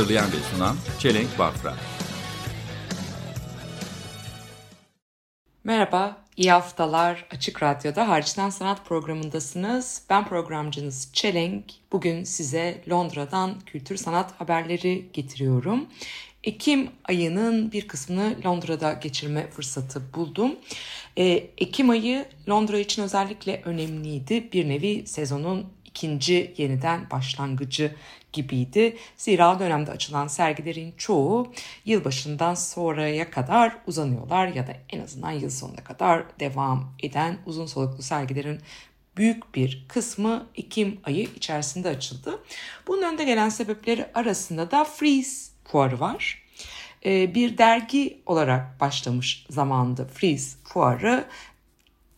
Hazırlayan ve sunan Çelenk Bafra. Merhaba, iyi haftalar. Açık Radyo'da Hariçten Sanat programındasınız. Ben programcınız Çelenk. Bugün size Londra'dan kültür sanat haberleri getiriyorum. Ekim ayının bir kısmını Londra'da geçirme fırsatı buldum. Ee, Ekim ayı Londra için özellikle önemliydi. Bir nevi sezonun ikinci yeniden başlangıcı gibiydi. Zira dönemde açılan sergilerin çoğu yılbaşından sonraya kadar uzanıyorlar ya da en azından yıl sonuna kadar devam eden uzun soluklu sergilerin büyük bir kısmı Ekim ayı içerisinde açıldı. Bunun önde gelen sebepleri arasında da Freeze fuarı var. Ee, Bir dergi olarak başlamış zamanda Freeze fuarı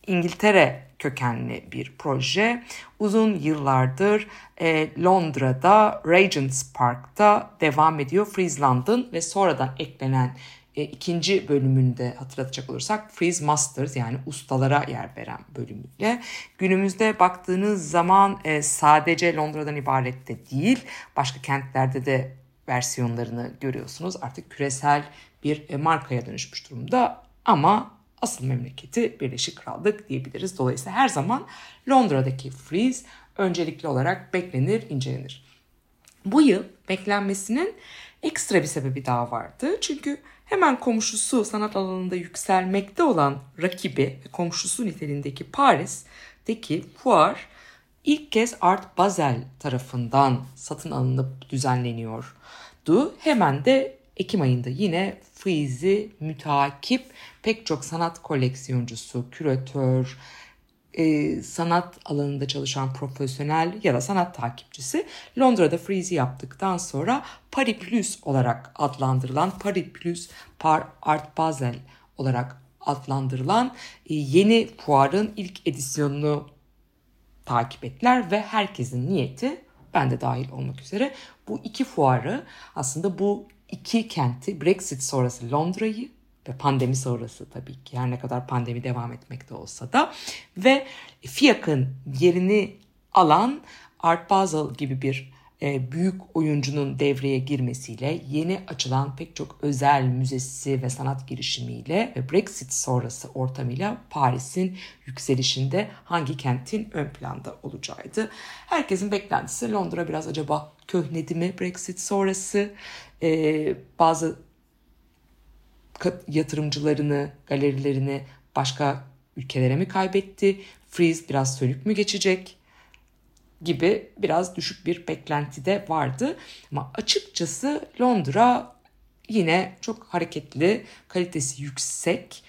İngiltere kökenli bir proje. Uzun yıllardır e, Londra'da Regent's Park'ta devam ediyor. Freeze London ve sonradan eklenen e, ikinci bölümünde hatırlatacak olursak Freeze Masters yani ustalara yer veren bölümüyle. Günümüzde baktığınız zaman e, sadece Londra'dan ibaret de değil başka kentlerde de versiyonlarını görüyorsunuz. Artık küresel bir e, markaya dönüşmüş durumda ama asıl memleketi Birleşik Krallık diyebiliriz. Dolayısıyla her zaman Londra'daki Freeze öncelikli olarak beklenir, incelenir. Bu yıl beklenmesinin ekstra bir sebebi daha vardı. Çünkü hemen komşusu sanat alanında yükselmekte olan rakibi ve komşusu niteliğindeki Paris'teki fuar ilk kez Art Basel tarafından satın alınıp düzenleniyordu. Hemen de Ekim ayında yine Freeze'i mütakip pek çok sanat koleksiyoncusu, küratör, e, sanat alanında çalışan profesyonel ya da sanat takipçisi Londra'da Freeze'i yaptıktan sonra Paris Plus olarak adlandırılan Paris Plus Par Art Basel olarak adlandırılan e, yeni fuarın ilk edisyonunu takip ettiler ve herkesin niyeti ben de dahil olmak üzere bu iki fuarı aslında bu iki kenti Brexit sonrası Londra'yı ve pandemi sonrası tabii ki her ne kadar pandemi devam etmekte olsa da ve FİAK'ın yerini alan Art Basel gibi bir e, büyük oyuncunun devreye girmesiyle yeni açılan pek çok özel müzesi ve sanat girişimiyle ve Brexit sonrası ortamıyla Paris'in yükselişinde hangi kentin ön planda olacağıydı. Herkesin beklentisi Londra biraz acaba köhnedi mi Brexit sonrası? E, bazı yatırımcılarını, galerilerini başka ülkelere mi kaybetti? Freeze biraz sönük mü geçecek? gibi biraz düşük bir beklenti de vardı. Ama açıkçası Londra yine çok hareketli, kalitesi yüksek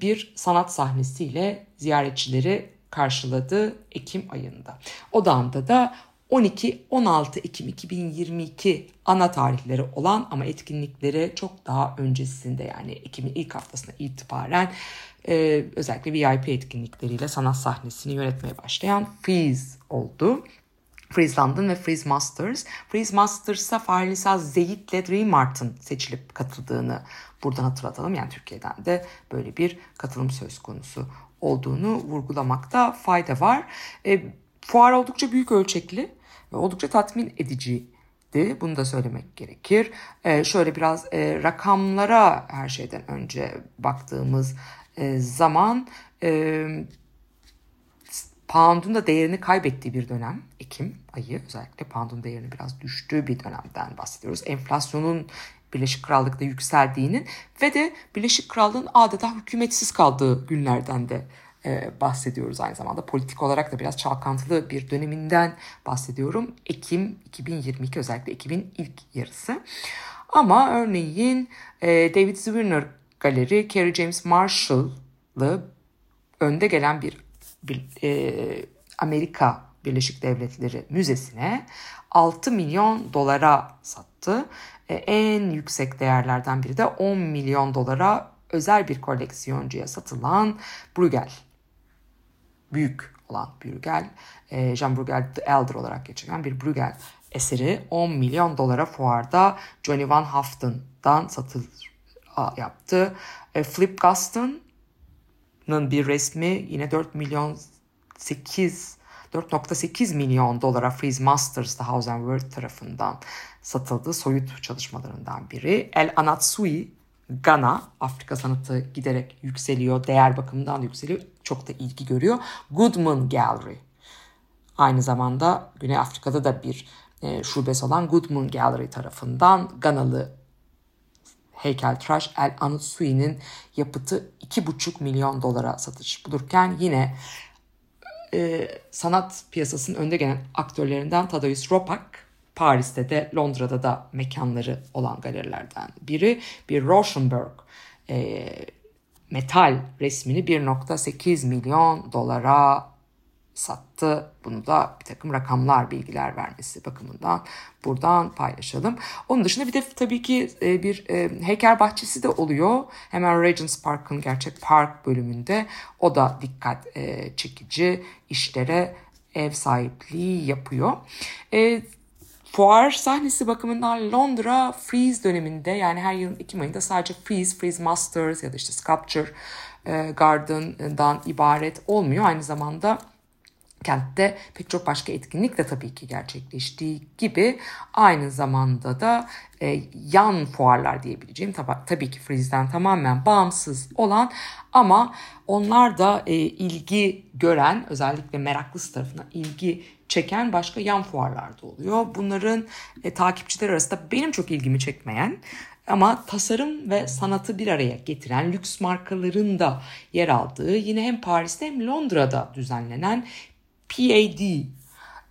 bir sanat sahnesiyle ziyaretçileri karşıladı Ekim ayında. Odağında da 12-16 Ekim 2022 ana tarihleri olan ama etkinlikleri çok daha öncesinde yani Ekim'in ilk haftasına itibaren e, özellikle VIP etkinlikleriyle sanat sahnesini yönetmeye başlayan Freeze oldu. Freeze London ve Freeze Masters. Freeze Masters'a Fahri Zeyit'le Dream Mart'ın seçilip katıldığını buradan hatırlatalım. Yani Türkiye'den de böyle bir katılım söz konusu olduğunu vurgulamakta fayda var. E, fuar oldukça büyük ölçekli ve oldukça tatmin ediciydi. Bunu da söylemek gerekir. E, şöyle biraz e, rakamlara her şeyden önce baktığımız e, zaman e, pound'un da değerini kaybettiği bir dönem Ekim ayı özellikle pound'un değerini biraz düştüğü bir dönemden bahsediyoruz. Enflasyonun Birleşik Krallık'ta yükseldiğinin ve de Birleşik Krallığın adeta hükümetsiz kaldığı günlerden de e, bahsediyoruz aynı zamanda. Politik olarak da biraz çalkantılı bir döneminden bahsediyorum. Ekim 2022 özellikle Ekim'in ilk yarısı. Ama örneğin e, David Zwirner Galeri, Kerry James Marshall'lı önde gelen bir, bir e, Amerika Birleşik Devletleri Müzesi'ne 6 milyon dolara sattı. E, en yüksek değerlerden biri de 10 milyon dolara özel bir koleksiyoncuya satılan Bruegel. Büyük olan Bruegel, e, Jean Bruegel the Elder olarak geçen bir Bruegel eseri 10 milyon dolara fuarda Johnny Van Haften'dan satıl yaptı. E, Flip Gaston'ın bir resmi yine 4 milyon 8 4.8 milyon dolara Freeze Masters da House and Word tarafından satıldı. Soyut çalışmalarından biri. El Anatsui Ghana, Afrika sanatı giderek yükseliyor, değer bakımından da yükseliyor. Çok da ilgi görüyor. Goodman Gallery. Aynı zamanda Güney Afrika'da da bir e, şubesi olan Goodman Gallery tarafından Ganalı heykeltıraş El Anutsui'nin yapıtı 2,5 milyon dolara satış bulurken yine e, sanat piyasasının önde gelen aktörlerinden Tadeusz Ropak Paris'te de Londra'da da mekanları olan galerilerden biri. Bir Rauschenberg e, metal resmini 1.8 milyon dolara sattı. Bunu da bir takım rakamlar, bilgiler vermesi bakımından buradan paylaşalım. Onun dışında bir de tabii ki e, bir e, heykel bahçesi de oluyor. Hemen Regents Park'ın gerçek park bölümünde. O da dikkat e, çekici işlere ev sahipliği yapıyor. Fuar sahnesi bakımından Londra Freeze döneminde yani her yılın Ekim ayında sadece Freeze, Freeze Masters ya da işte Sculpture Garden'dan ibaret olmuyor. Aynı zamanda kentte pek çok başka etkinlik de tabii ki gerçekleştiği gibi aynı zamanda da e, yan fuarlar diyebileceğim tabi, tabii ki Freeze'den tamamen bağımsız olan ama onlar da e, ilgi gören özellikle meraklısı tarafına ilgi çeken başka yan fuarlar da oluyor. Bunların e, takipçiler arasında benim çok ilgimi çekmeyen ama tasarım ve sanatı bir araya getiren lüks markaların da yer aldığı yine hem Paris'te hem Londra'da düzenlenen PAD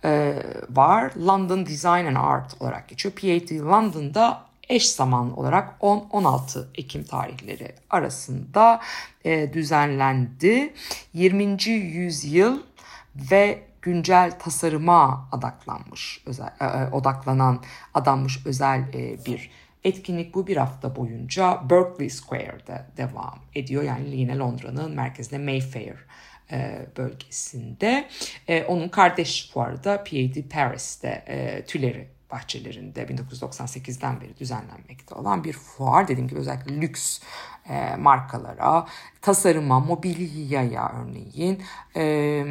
e, var. London Design and Art olarak geçiyor. PAD London'da eş zaman olarak 10-16 Ekim tarihleri arasında e, düzenlendi. 20. yüzyıl ve güncel tasarıma odaklanmış, özel, e, e, odaklanan adanmış özel e, bir etkinlik bu bir hafta boyunca Berkeley Square'de devam ediyor. Yani yine Londra'nın merkezinde Mayfair e, bölgesinde. E, onun kardeş fuarı da PAD Paris'te e, Tüleri bahçelerinde 1998'den beri düzenlenmekte olan bir fuar. Dediğim gibi özellikle lüks e, markalara, tasarıma, mobilyaya örneğin, e,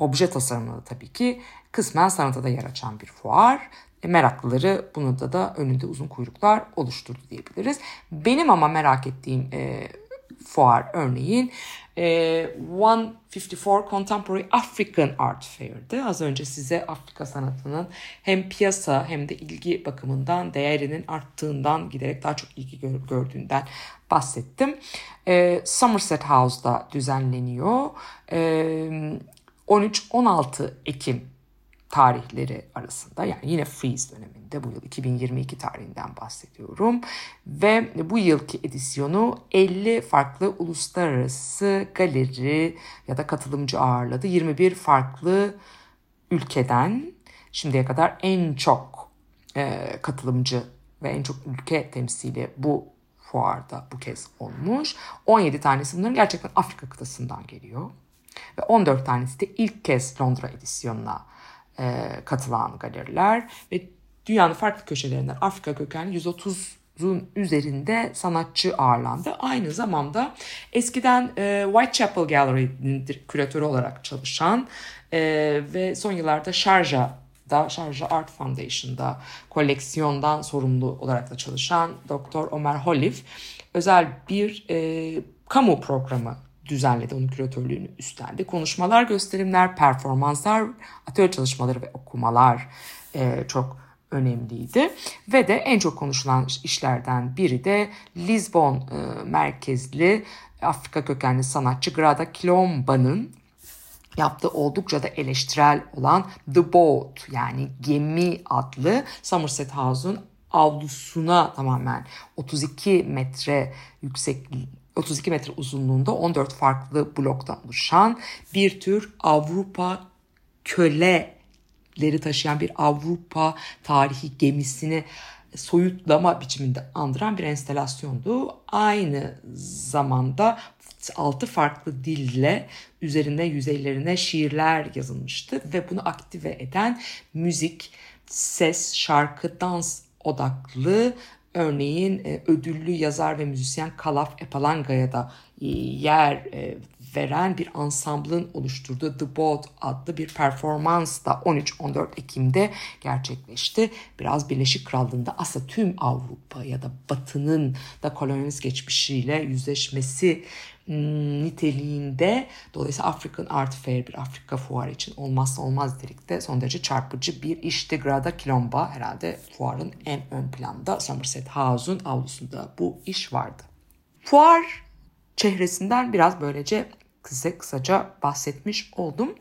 obje tasarımına tabii ki kısmen sanata da yer açan bir fuar. E, meraklıları bunu da önünde uzun kuyruklar oluşturdu diyebiliriz. Benim ama merak ettiğim e, fuar örneğin e, 154 Contemporary African Art Fair'di. Az önce size Afrika sanatının hem piyasa hem de ilgi bakımından değerinin arttığından giderek daha çok ilgi gördüğünden bahsettim. E, Somerset House'da düzenleniyor. E, 13-16 Ekim tarihleri arasında yani yine freeze döneminde bu yıl 2022 tarihinden bahsediyorum. Ve bu yılki edisyonu 50 farklı uluslararası galeri ya da katılımcı ağırladı. 21 farklı ülkeden şimdiye kadar en çok e, katılımcı ve en çok ülke temsili bu fuarda bu kez olmuş. 17 tanesi bunların gerçekten Afrika kıtasından geliyor ve 14 tanesi de ilk kez Londra edisyonuna e, katılan galeriler ve dünyanın farklı köşelerinden Afrika kökenli 130'un üzerinde sanatçı ağırlandı. Aynı zamanda eskiden e, Whitechapel Gallery'nin küratörü olarak çalışan e, ve son yıllarda Sharjah'da Sharjah Art Foundation'da koleksiyondan sorumlu olarak da çalışan Dr. Omer Holif özel bir e, kamu programı düzenledi. Onun küratörlüğünü üstlendi. Konuşmalar, gösterimler, performanslar, atölye çalışmaları ve okumalar e, çok önemliydi. Ve de en çok konuşulan işlerden biri de Lisbon e, merkezli Afrika kökenli sanatçı Grada Kilomba'nın yaptığı oldukça da eleştirel olan The Boat yani Gemi adlı Somerset House'un avlusuna tamamen 32 metre yüksekliği 32 metre uzunluğunda 14 farklı bloktan oluşan bir tür Avrupa köleleri taşıyan bir Avrupa tarihi gemisini soyutlama biçiminde andıran bir enstelasyondu. Aynı zamanda altı farklı dille üzerine yüzeylerine şiirler yazılmıştı ve bunu aktive eden müzik, ses, şarkı, dans odaklı örneğin e, ödüllü yazar ve müzisyen Kalaf Epalanga'ya da e, yer e, veren bir ansamblın oluşturduğu The Boat adlı bir performans da 13-14 Ekim'de gerçekleşti. Biraz Birleşik Krallığı'nda aslında tüm Avrupa ya da Batı'nın da kolonyalist geçmişiyle yüzleşmesi hmm, niteliğinde dolayısıyla African Art Fair bir Afrika fuarı için olmazsa olmaz dedik son derece çarpıcı bir işti. Grada Kilomba herhalde fuarın en ön planda Somerset House'un avlusunda bu iş vardı. Fuar çehresinden biraz böylece size kısaca bahsetmiş oldum.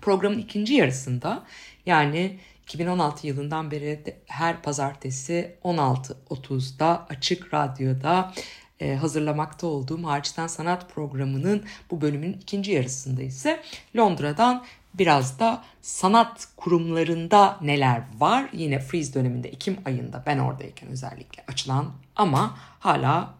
Programın ikinci yarısında yani 2016 yılından beri her pazartesi 16.30'da Açık Radyo'da e, hazırlamakta olduğum Hariçten Sanat programının bu bölümün ikinci yarısında ise Londra'dan biraz da sanat kurumlarında neler var. Yine Freeze döneminde Ekim ayında ben oradayken özellikle açılan ama hala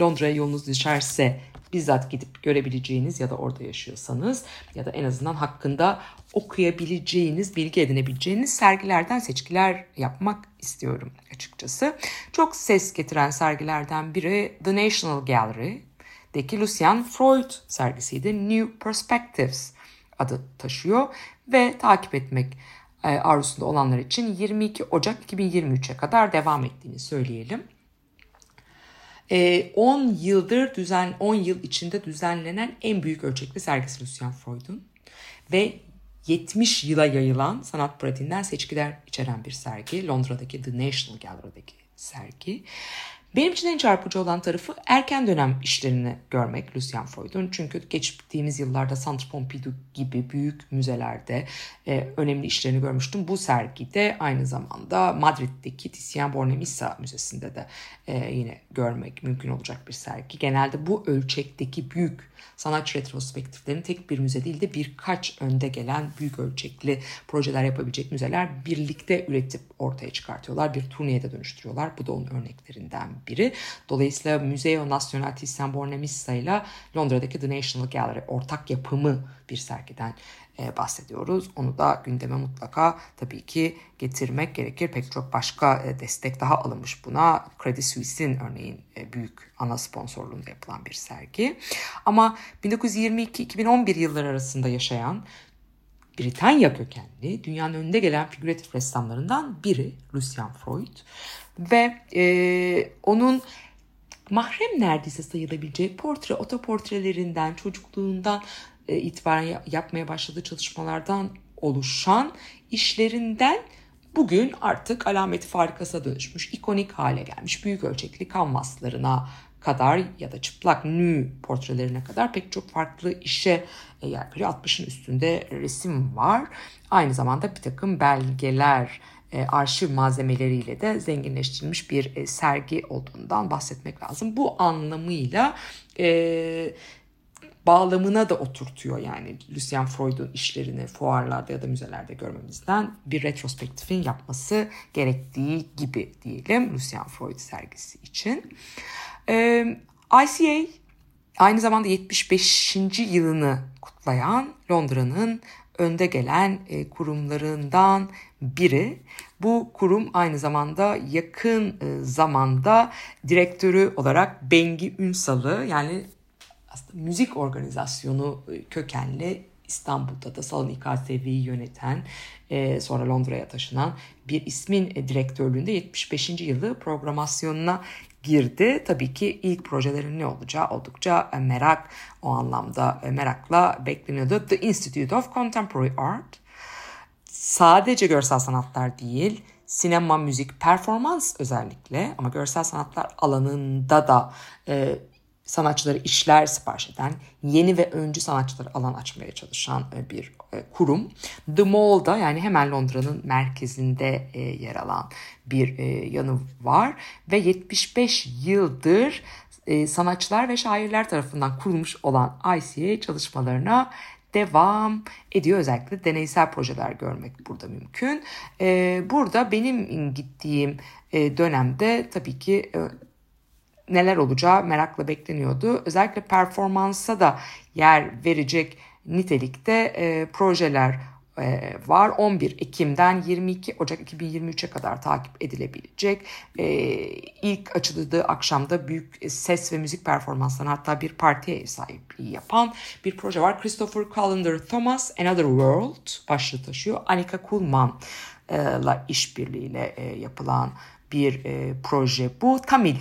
Londra'ya yolunuz düşerse bizzat gidip görebileceğiniz ya da orada yaşıyorsanız ya da en azından hakkında okuyabileceğiniz, bilgi edinebileceğiniz sergilerden seçkiler yapmak istiyorum açıkçası. Çok ses getiren sergilerden biri The National Gallery'deki Lucian Freud sergisiydi. New Perspectives adı taşıyor ve takip etmek e, arzusunda olanlar için 22 Ocak 2023'e kadar devam ettiğini söyleyelim. 10 ee, yıldır düzen 10 yıl içinde düzenlenen en büyük ölçekli sergisi Lucian Freud'un ve 70 yıla yayılan sanat pratiğinden seçkiler içeren bir sergi. Londra'daki The National Gallery'deki sergi. Benim için en çarpıcı olan tarafı erken dönem işlerini görmek Lucian Freud'un. Çünkü geçtiğimiz yıllarda Centre Pompidou gibi büyük müzelerde e, önemli işlerini görmüştüm. Bu sergide aynı zamanda Madrid'deki Titian Bornemisza Müzesi'nde de e, yine görmek mümkün olacak bir sergi. Genelde bu ölçekteki büyük sanatçı retrospektiflerini tek bir müze değil de birkaç önde gelen büyük ölçekli projeler yapabilecek müzeler birlikte üretip ortaya çıkartıyorlar. Bir turneye de dönüştürüyorlar. Bu da onun örneklerinden biri. Dolayısıyla Museo Nacional Thyssen Bornemisza ile Londra'daki The National Gallery ortak yapımı bir sergiden e, bahsediyoruz. Onu da gündeme mutlaka tabii ki getirmek gerekir. Pek çok başka e, destek daha alınmış buna. Credit Suisse'in örneğin e, büyük ana sponsorluğunda yapılan bir sergi. Ama 1922-2011 yılları arasında yaşayan Britanya kökenli dünyanın önünde gelen figüratif ressamlarından biri Lucian Freud ve e, onun mahrem neredeyse sayılabileceği portre, otoportrelerinden, çocukluğundan itibaren yapmaya başladığı çalışmalardan oluşan işlerinden bugün artık alameti farikasa dönüşmüş, ikonik hale gelmiş büyük ölçekli kanvaslarına kadar ya da çıplak nü portrelerine kadar pek çok farklı işe e, yer veriyor. 60'ın üstünde resim var. Aynı zamanda bir takım belgeler, e, arşiv malzemeleriyle de zenginleştirilmiş bir e, sergi olduğundan bahsetmek lazım. Bu anlamıyla e, bağlamına da oturtuyor yani Lucian Freud'un işlerini fuarlarda ya da müzelerde görmemizden bir retrospektifin yapması gerektiği gibi diyelim Lucian Freud sergisi için. Ee, ICA aynı zamanda 75. yılını kutlayan Londra'nın önde gelen e, kurumlarından biri. Bu kurum aynı zamanda yakın e, zamanda direktörü olarak Bengi Ünsal'ı yani aslında müzik organizasyonu e, kökenli İstanbul'da da Salon İKSV'yi yöneten e, sonra Londra'ya taşınan bir ismin e, direktörlüğünde 75. yılı programasyonuna girdi. Tabii ki ilk projelerin ne olacağı oldukça merak o anlamda merakla bekleniyordu. The Institute of Contemporary Art sadece görsel sanatlar değil, sinema, müzik, performans özellikle ama görsel sanatlar alanında da e, sanatçıları işler sipariş eden, yeni ve öncü sanatçıları alan açmaya çalışan e, bir e, kurum. The Mall'da yani hemen Londra'nın merkezinde e, yer alan bir yanı var ve 75 yıldır sanatçılar ve şairler tarafından kurulmuş olan ICA çalışmalarına devam ediyor. Özellikle deneysel projeler görmek burada mümkün. Burada benim gittiğim dönemde tabii ki neler olacağı merakla bekleniyordu. Özellikle performansa da yer verecek nitelikte e, projeler e, var. 11 Ekim'den 22 Ocak 2023'e kadar takip edilebilecek. E, ilk açıldığı akşamda büyük ses ve müzik performanslarına hatta bir partiye ev sahipliği yapan bir proje var. Christopher Callender Thomas Another World başlığı taşıyor. Anika Kulman'la işbirliğiyle e, yapılan bir e, proje bu. Tamil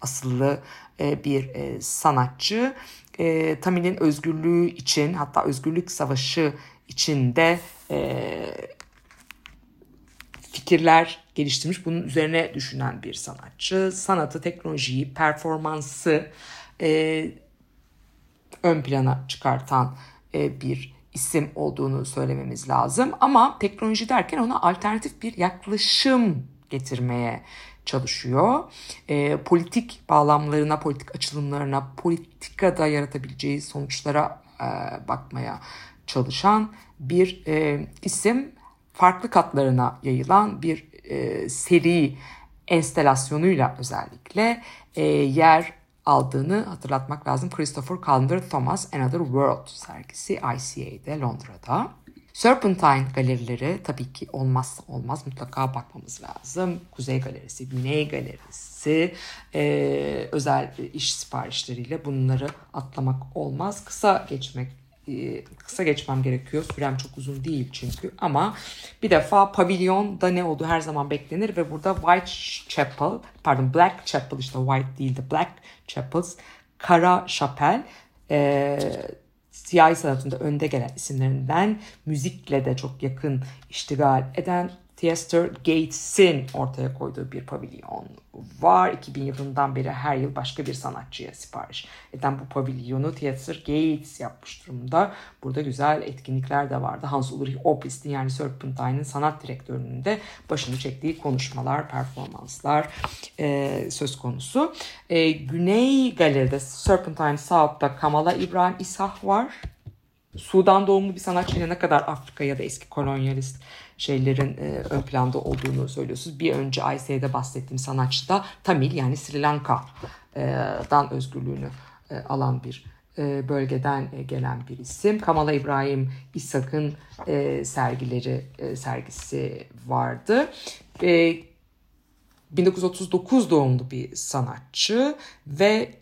asıllı e, bir e, sanatçı. E, Tamil'in özgürlüğü için hatta özgürlük savaşı içinde fikirler geliştirmiş. Bunun üzerine düşünen bir sanatçı. Sanatı, teknolojiyi, performansı ön plana çıkartan bir isim olduğunu söylememiz lazım. Ama teknoloji derken ona alternatif bir yaklaşım getirmeye çalışıyor. E, politik bağlamlarına, politik açılımlarına, politikada yaratabileceği sonuçlara e, bakmaya çalışan bir e, isim. Farklı katlarına yayılan bir e, seri enstelasyonuyla özellikle e, yer aldığını hatırlatmak lazım. Christopher Columbus Thomas Another World sergisi ICA'de Londra'da. Serpentine galerileri tabii ki olmazsa olmaz mutlaka bakmamız lazım. Kuzey Galerisi, Güney Galerisi, e, özel iş siparişleriyle bunları atlamak olmaz. Kısa geçmek e, kısa geçmem gerekiyor. Sürem çok uzun değil çünkü ama bir defa pavilyonda ne oldu her zaman beklenir ve burada White Chapel pardon Black Chapel işte White değil de Black Chapels Kara Şapel e, siyahi sanatında önde gelen isimlerinden müzikle de çok yakın iştigal eden Theater Gates'in ortaya koyduğu bir pavilyon var. 2000 yılından beri her yıl başka bir sanatçıya sipariş eden bu pavilyonu Theater Gates yapmış durumda. Burada güzel etkinlikler de vardı. Hans Ulrich Obrist'in yani Serpentine'in sanat direktörünün de başını çektiği konuşmalar, performanslar e, söz konusu. E, Güney Galeri'de Serpentine South'ta Kamala İbrahim İshak var. Sudan doğumlu bir sanatçı ne kadar Afrika ya da eski kolonyalist şeylerin e, ön planda olduğunu söylüyorsunuz. Bir önce ICA'de bahsettiğim sanatçı da Tamil yani Sri Lanka'dan özgürlüğünü e, alan bir e, bölgeden e, gelen bir isim. Kamala İbrahim İshak'ın e, sergileri e, sergisi vardı. E, 1939 doğumlu bir sanatçı ve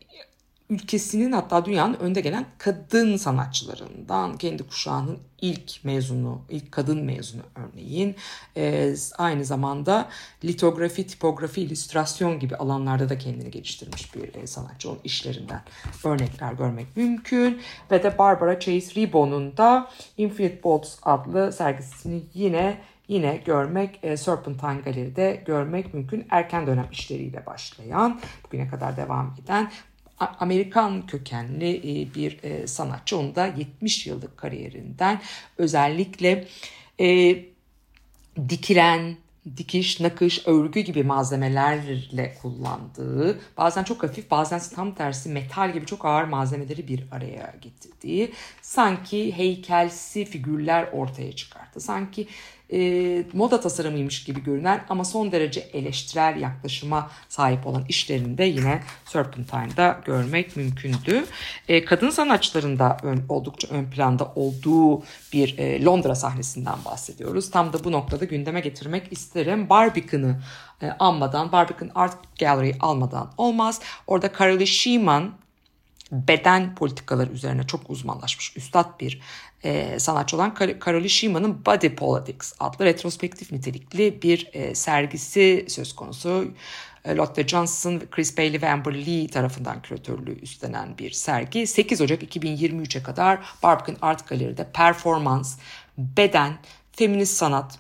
ülkesinin hatta dünyanın önde gelen kadın sanatçılarından kendi kuşağının ilk mezunu, ilk kadın mezunu örneğin. E, aynı zamanda litografi, tipografi, illüstrasyon gibi alanlarda da kendini geliştirmiş bir e, sanatçı. Onun işlerinden örnekler görmek mümkün. Ve de Barbara Chase Ribon'un da Infinite Bolts adlı sergisini yine yine görmek e, Serpentine Galeri'de görmek mümkün. Erken dönem işleriyle başlayan, bugüne kadar devam eden Amerikan kökenli e, bir e, sanatçı. Onu da 70 yıllık kariyerinden özellikle e, dikilen, dikiş, nakış, örgü gibi malzemelerle kullandığı, bazen çok hafif, bazen tam tersi metal gibi çok ağır malzemeleri bir araya getirdiği, sanki heykelsi figürler ortaya çıkarttı. Sanki e, moda tasarımıymış gibi görünen ama son derece eleştirel yaklaşıma sahip olan işlerinde yine Serpentine'da görmek mümkündü. E, kadın sanatçıların da ön, oldukça ön planda olduğu bir e, Londra sahnesinden bahsediyoruz. Tam da bu noktada gündeme getirmek isterim. Barbican'ı e, anmadan, Barbican Art Gallery almadan olmaz. Orada Carolee Sheeman beden politikaları üzerine çok uzmanlaşmış üstad bir e, sanatçı olan Carolee Schima'nın Body Politics adlı retrospektif nitelikli bir e, sergisi söz konusu. E, Lotte Johnson, Chris Bailey ve Amber Lee tarafından küratörlüğü üstlenen bir sergi. 8 Ocak 2023'e kadar Barbican Art Gallery'de performans, beden, feminist sanat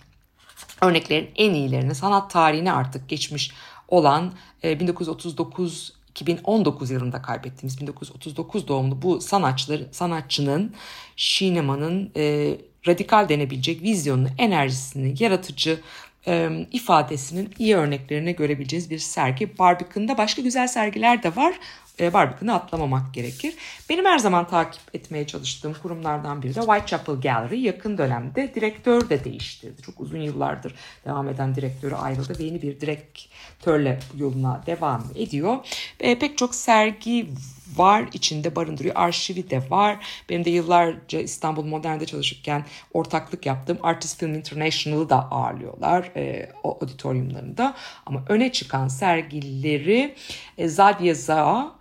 örneklerin en iyilerini sanat tarihine artık geçmiş olan e, 1939 2019 yılında kaybettiğimiz 1939 doğumlu bu sanatçılar, sanatçının Şinema'nın e, radikal denebilecek vizyonunu, enerjisini, yaratıcı e, ifadesinin iyi örneklerini görebileceğiz bir sergi. Barbican'da başka güzel sergiler de var. E, Barbican'ı atlamamak gerekir. Benim her zaman takip etmeye çalıştığım kurumlardan biri de Whitechapel Gallery. Yakın dönemde direktör de değiştirdi. Çok uzun yıllardır devam eden direktörü ayrıldı ve yeni bir direktörle yoluna devam ediyor. E, pek çok sergi var içinde barındırıyor. Arşivi de var. Benim de yıllarca İstanbul Modern'de çalışırken ortaklık yaptığım Artist Film International'ı da ağırlıyorlar e, o auditoriumlarında. Ama öne çıkan sergileri e, Zadie Zaa,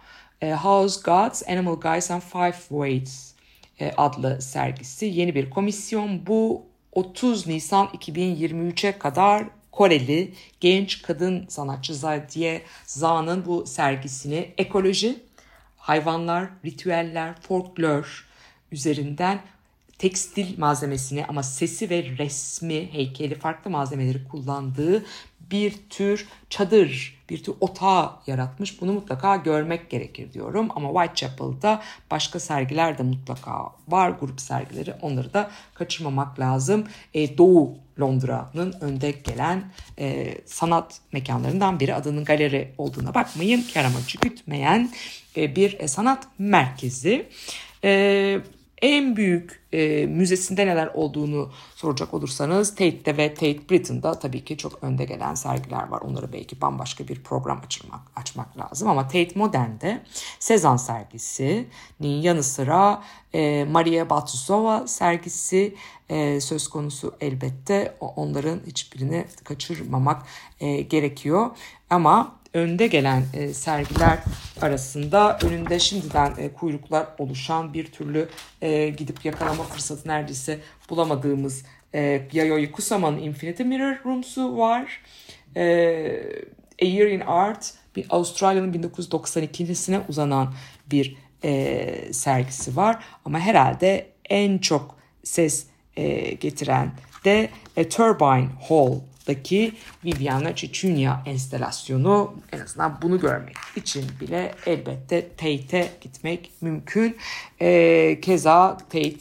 e, House Gods, Animal Guys and Five Ways e, adlı sergisi. Yeni bir komisyon. Bu 30 Nisan 2023'e kadar Koreli genç kadın sanatçı Zadie Zaa'nın bu sergisini ekoloji, hayvanlar, ritüeller, folklor üzerinden tekstil malzemesini ama sesi ve resmi, heykeli farklı malzemeleri kullandığı bir tür çadır, bir tür otağı yaratmış. Bunu mutlaka görmek gerekir diyorum. Ama Whitechapel'da başka sergiler de mutlaka var. Grup sergileri. Onları da kaçırmamak lazım. E, Doğu Londra'nın önde gelen e, sanat mekanlarından biri. Adının galeri olduğuna bakmayın. Kar amacı gütmeyen e, bir e, sanat merkezi. E, en büyük e, müzesinde neler olduğunu soracak olursanız Tate'de ve Tate Britain'da tabii ki çok önde gelen sergiler var. Onları belki bambaşka bir program açmak, açmak lazım ama Tate Modern'de Sezan sergisinin yanı sıra e, Maria Batusova sergisi e, söz konusu elbette onların hiçbirini kaçırmamak e, gerekiyor. Ama önde gelen e, sergiler arasında önünde şimdiden e, kuyruklar oluşan bir türlü e, gidip yakalama fırsatı neredeyse bulamadığımız e, Yayoi Kusama'nın Infinity Mirror Rooms'u var. E, A Year in Art bir Avustralya'nın 1992'sine uzanan bir e, sergisi var. Ama herhalde en çok ses e, getiren de e, Turbine Hall'daki Viviana Cicciunia enstalasyonu en azından bunu görmek için bile elbette Tate'e gitmek mümkün. E, keza Tate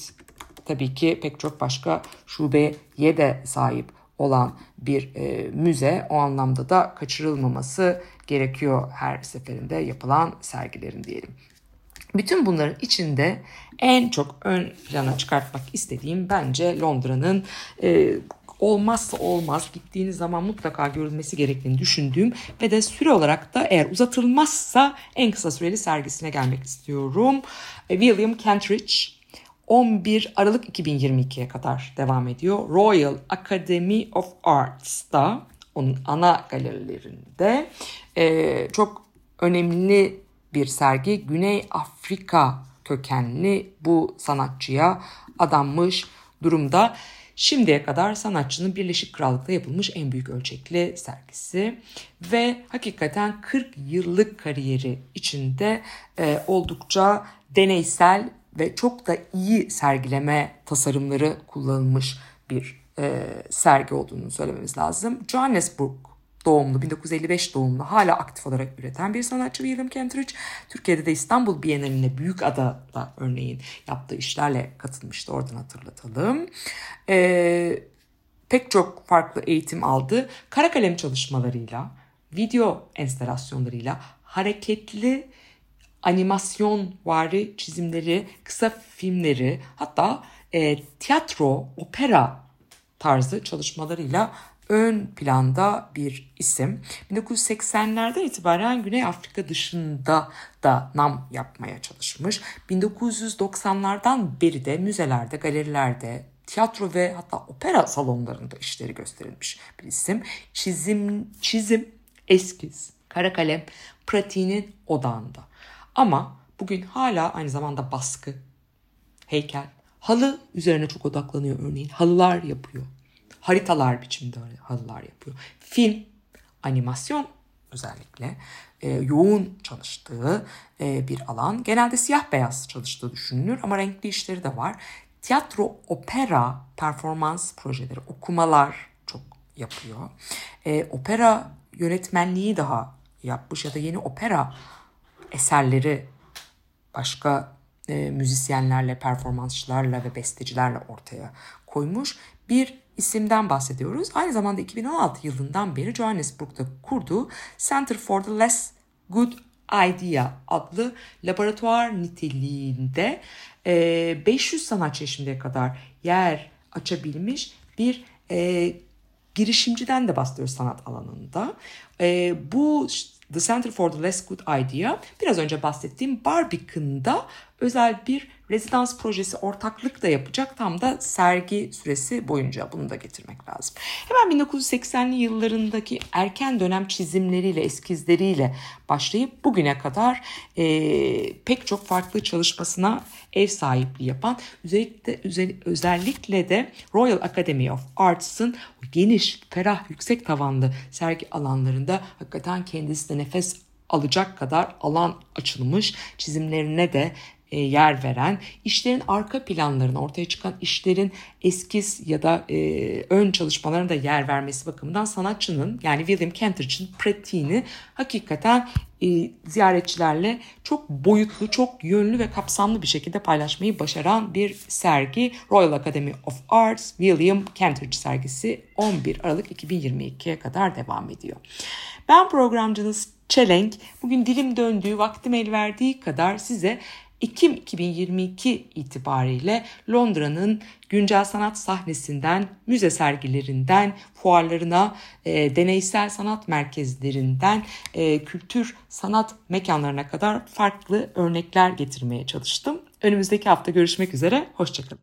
tabii ki pek çok başka şubeye de sahip olan bir e, müze o anlamda da kaçırılmaması gerekiyor her seferinde yapılan sergilerin diyelim. Bütün bunların içinde en çok ön plana çıkartmak istediğim bence Londra'nın e, olmazsa olmaz gittiğiniz zaman mutlaka görülmesi gerektiğini düşündüğüm ve de süre olarak da eğer uzatılmazsa en kısa süreli sergisine gelmek istiyorum. E, William Kentridge 11 Aralık 2022'ye kadar devam ediyor. Royal Academy of Arts'ta onun ana galerilerinde e, çok önemli bir sergi. Güney Afrika kökenli bu sanatçıya adanmış durumda. Şimdiye kadar sanatçının Birleşik Krallık'ta yapılmış en büyük ölçekli sergisi ve hakikaten 40 yıllık kariyeri içinde e, oldukça deneysel ve çok da iyi sergileme tasarımları kullanılmış bir e, sergi olduğunu söylememiz lazım. Johannesburg doğumlu, 1955 doğumlu, hala aktif olarak üreten bir sanatçı William Kentridge. Türkiye'de de İstanbul Bienalinde Büyük Ada'da örneğin yaptığı işlerle katılmıştı. Oradan hatırlatalım. Ee, pek çok farklı eğitim aldı. Kara kalem çalışmalarıyla, video enstalasyonlarıyla hareketli animasyon vari çizimleri, kısa filmleri hatta e, tiyatro, opera tarzı çalışmalarıyla ön planda bir isim. 1980'lerden itibaren Güney Afrika dışında da nam yapmaya çalışmış. 1990'lardan beri de müzelerde, galerilerde, tiyatro ve hatta opera salonlarında işleri gösterilmiş bir isim. Çizim, çizim, eskiz, kara kalem pratiğinin odağında. Ama bugün hala aynı zamanda baskı, heykel, halı üzerine çok odaklanıyor örneğin. Halılar yapıyor haritalar biçimde halılar yapıyor. Film, animasyon özellikle e, yoğun çalıştığı e, bir alan. Genelde siyah beyaz çalıştığı düşünülür ama renkli işleri de var. Tiyatro, opera, performans projeleri, okumalar çok yapıyor. E, opera yönetmenliği daha yapmış ya da yeni opera eserleri başka e, müzisyenlerle, performansçılarla ve bestecilerle ortaya koymuş bir isimden bahsediyoruz. Aynı zamanda 2016 yılından beri Johannesburg'da kurduğu Center for the Less Good Idea adlı laboratuvar niteliğinde 500 sanatçı şimdiye kadar yer açabilmiş bir e, girişimciden de bahsediyoruz sanat alanında. E, bu The Center for the Less Good Idea biraz önce bahsettiğim Barbican'da özel bir rezidans projesi ortaklık da yapacak tam da sergi süresi boyunca bunu da getirmek lazım. Hemen 1980'li yıllarındaki erken dönem çizimleriyle, eskizleriyle başlayıp bugüne kadar e, pek çok farklı çalışmasına ev sahipliği yapan özellikle, özellikle de Royal Academy of Arts'ın geniş, ferah, yüksek tavanlı sergi alanlarında hakikaten kendisi de nefes alacak kadar alan açılmış çizimlerine de e, yer veren, işlerin arka planlarına ortaya çıkan işlerin eskiz ya da e, ön çalışmalarına da yer vermesi bakımından sanatçının yani William Kentridge'in pratiğini hakikaten e, ziyaretçilerle çok boyutlu, çok yönlü ve kapsamlı bir şekilde paylaşmayı başaran bir sergi Royal Academy of Arts William Kentridge sergisi 11 Aralık 2022'ye kadar devam ediyor. Ben programcınız Çelenk. Bugün dilim döndüğü, vaktim el verdiği kadar size Ekim 2022 itibariyle Londra'nın güncel sanat sahnesinden, müze sergilerinden, fuarlarına, e, deneysel sanat merkezlerinden, e, kültür sanat mekanlarına kadar farklı örnekler getirmeye çalıştım. Önümüzdeki hafta görüşmek üzere, hoşçakalın.